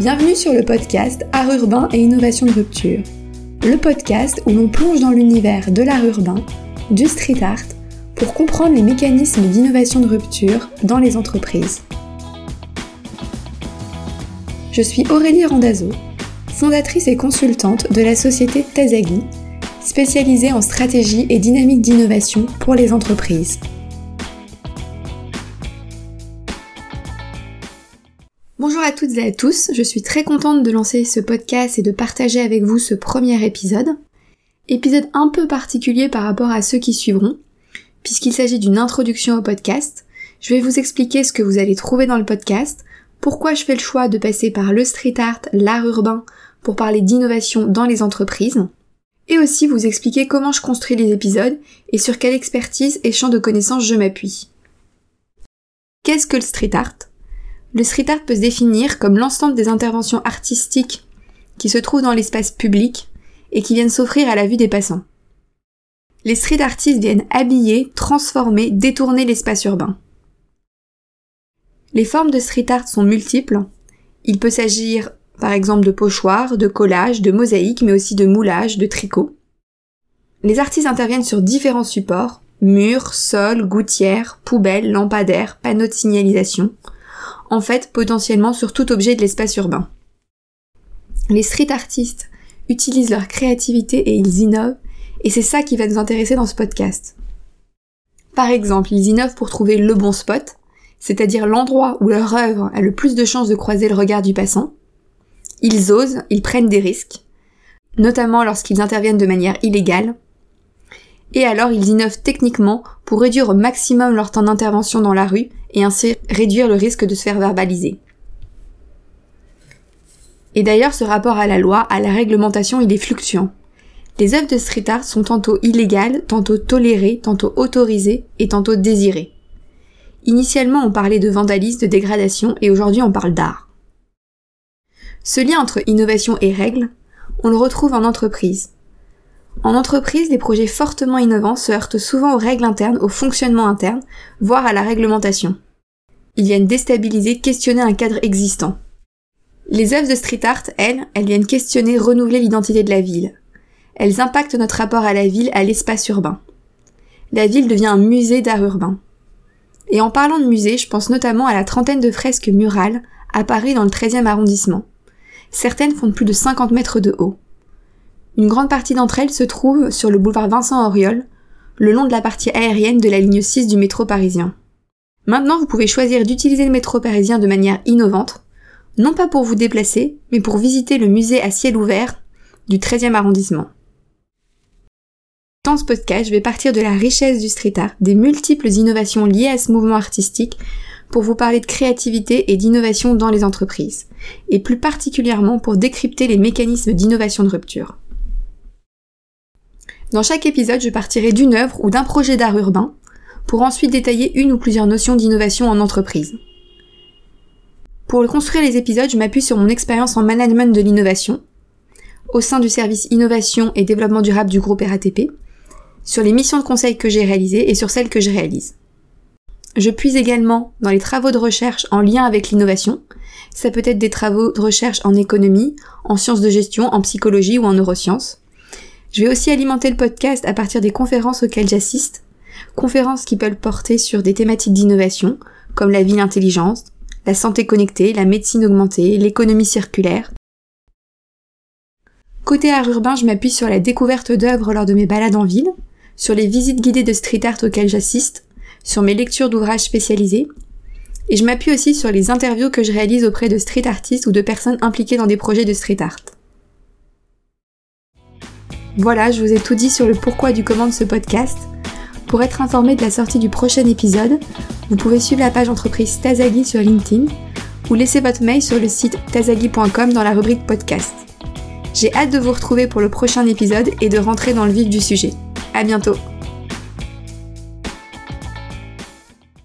Bienvenue sur le podcast Art urbain et innovation de rupture. Le podcast où l'on plonge dans l'univers de l'art urbain, du street art, pour comprendre les mécanismes d'innovation de rupture dans les entreprises. Je suis Aurélie Randazzo, fondatrice et consultante de la société Tazagi, spécialisée en stratégie et dynamique d'innovation pour les entreprises. Bonjour à toutes et à tous, je suis très contente de lancer ce podcast et de partager avec vous ce premier épisode. Épisode un peu particulier par rapport à ceux qui suivront, puisqu'il s'agit d'une introduction au podcast. Je vais vous expliquer ce que vous allez trouver dans le podcast, pourquoi je fais le choix de passer par le street art, l'art urbain, pour parler d'innovation dans les entreprises, et aussi vous expliquer comment je construis les épisodes et sur quelle expertise et champ de connaissances je m'appuie. Qu'est-ce que le street art? Le street art peut se définir comme l'ensemble des interventions artistiques qui se trouvent dans l'espace public et qui viennent s'offrir à la vue des passants. Les street artistes viennent habiller, transformer, détourner l'espace urbain. Les formes de street art sont multiples. Il peut s'agir par exemple de pochoirs, de collages, de mosaïques, mais aussi de moulages, de tricots. Les artistes interviennent sur différents supports, murs, sols, gouttières, poubelles, lampadaires, panneaux de signalisation, en fait potentiellement sur tout objet de l'espace urbain. Les street artistes utilisent leur créativité et ils innovent, et c'est ça qui va nous intéresser dans ce podcast. Par exemple, ils innovent pour trouver le bon spot, c'est-à-dire l'endroit où leur œuvre a le plus de chances de croiser le regard du passant. Ils osent, ils prennent des risques, notamment lorsqu'ils interviennent de manière illégale. Et alors ils innovent techniquement pour réduire au maximum leur temps d'intervention dans la rue et ainsi réduire le risque de se faire verbaliser. Et d'ailleurs, ce rapport à la loi, à la réglementation, il est fluctuant. Les œuvres de street art sont tantôt illégales, tantôt tolérées, tantôt autorisées et tantôt désirées. Initialement, on parlait de vandalisme, de dégradation, et aujourd'hui on parle d'art. Ce lien entre innovation et règles, on le retrouve en entreprise. En entreprise, les projets fortement innovants se heurtent souvent aux règles internes, au fonctionnement interne, voire à la réglementation. Ils viennent déstabiliser, questionner un cadre existant. Les œuvres de street art, elles, elles viennent questionner, renouveler l'identité de la ville. Elles impactent notre rapport à la ville, à l'espace urbain. La ville devient un musée d'art urbain. Et en parlant de musée, je pense notamment à la trentaine de fresques murales à Paris dans le 13e arrondissement. Certaines font plus de 50 mètres de haut. Une grande partie d'entre elles se trouve sur le boulevard Vincent Auriol, le long de la partie aérienne de la ligne 6 du métro parisien. Maintenant, vous pouvez choisir d'utiliser le métro parisien de manière innovante, non pas pour vous déplacer, mais pour visiter le musée à ciel ouvert du 13e arrondissement. Dans ce podcast, je vais partir de la richesse du street art, des multiples innovations liées à ce mouvement artistique, pour vous parler de créativité et d'innovation dans les entreprises, et plus particulièrement pour décrypter les mécanismes d'innovation de rupture. Dans chaque épisode, je partirai d'une œuvre ou d'un projet d'art urbain pour ensuite détailler une ou plusieurs notions d'innovation en entreprise. Pour construire les épisodes, je m'appuie sur mon expérience en management de l'innovation au sein du service innovation et développement durable du groupe RATP, sur les missions de conseil que j'ai réalisées et sur celles que je réalise. Je puise également dans les travaux de recherche en lien avec l'innovation. Ça peut être des travaux de recherche en économie, en sciences de gestion, en psychologie ou en neurosciences. Je vais aussi alimenter le podcast à partir des conférences auxquelles j'assiste, conférences qui peuvent porter sur des thématiques d'innovation, comme la ville intelligente, la santé connectée, la médecine augmentée, l'économie circulaire. Côté art urbain, je m'appuie sur la découverte d'œuvres lors de mes balades en ville, sur les visites guidées de street art auxquelles j'assiste, sur mes lectures d'ouvrages spécialisés, et je m'appuie aussi sur les interviews que je réalise auprès de street artistes ou de personnes impliquées dans des projets de street art. Voilà, je vous ai tout dit sur le pourquoi du comment de ce podcast. Pour être informé de la sortie du prochain épisode, vous pouvez suivre la page entreprise Tazagi sur LinkedIn ou laisser votre mail sur le site tazagi.com dans la rubrique podcast. J'ai hâte de vous retrouver pour le prochain épisode et de rentrer dans le vif du sujet. À bientôt!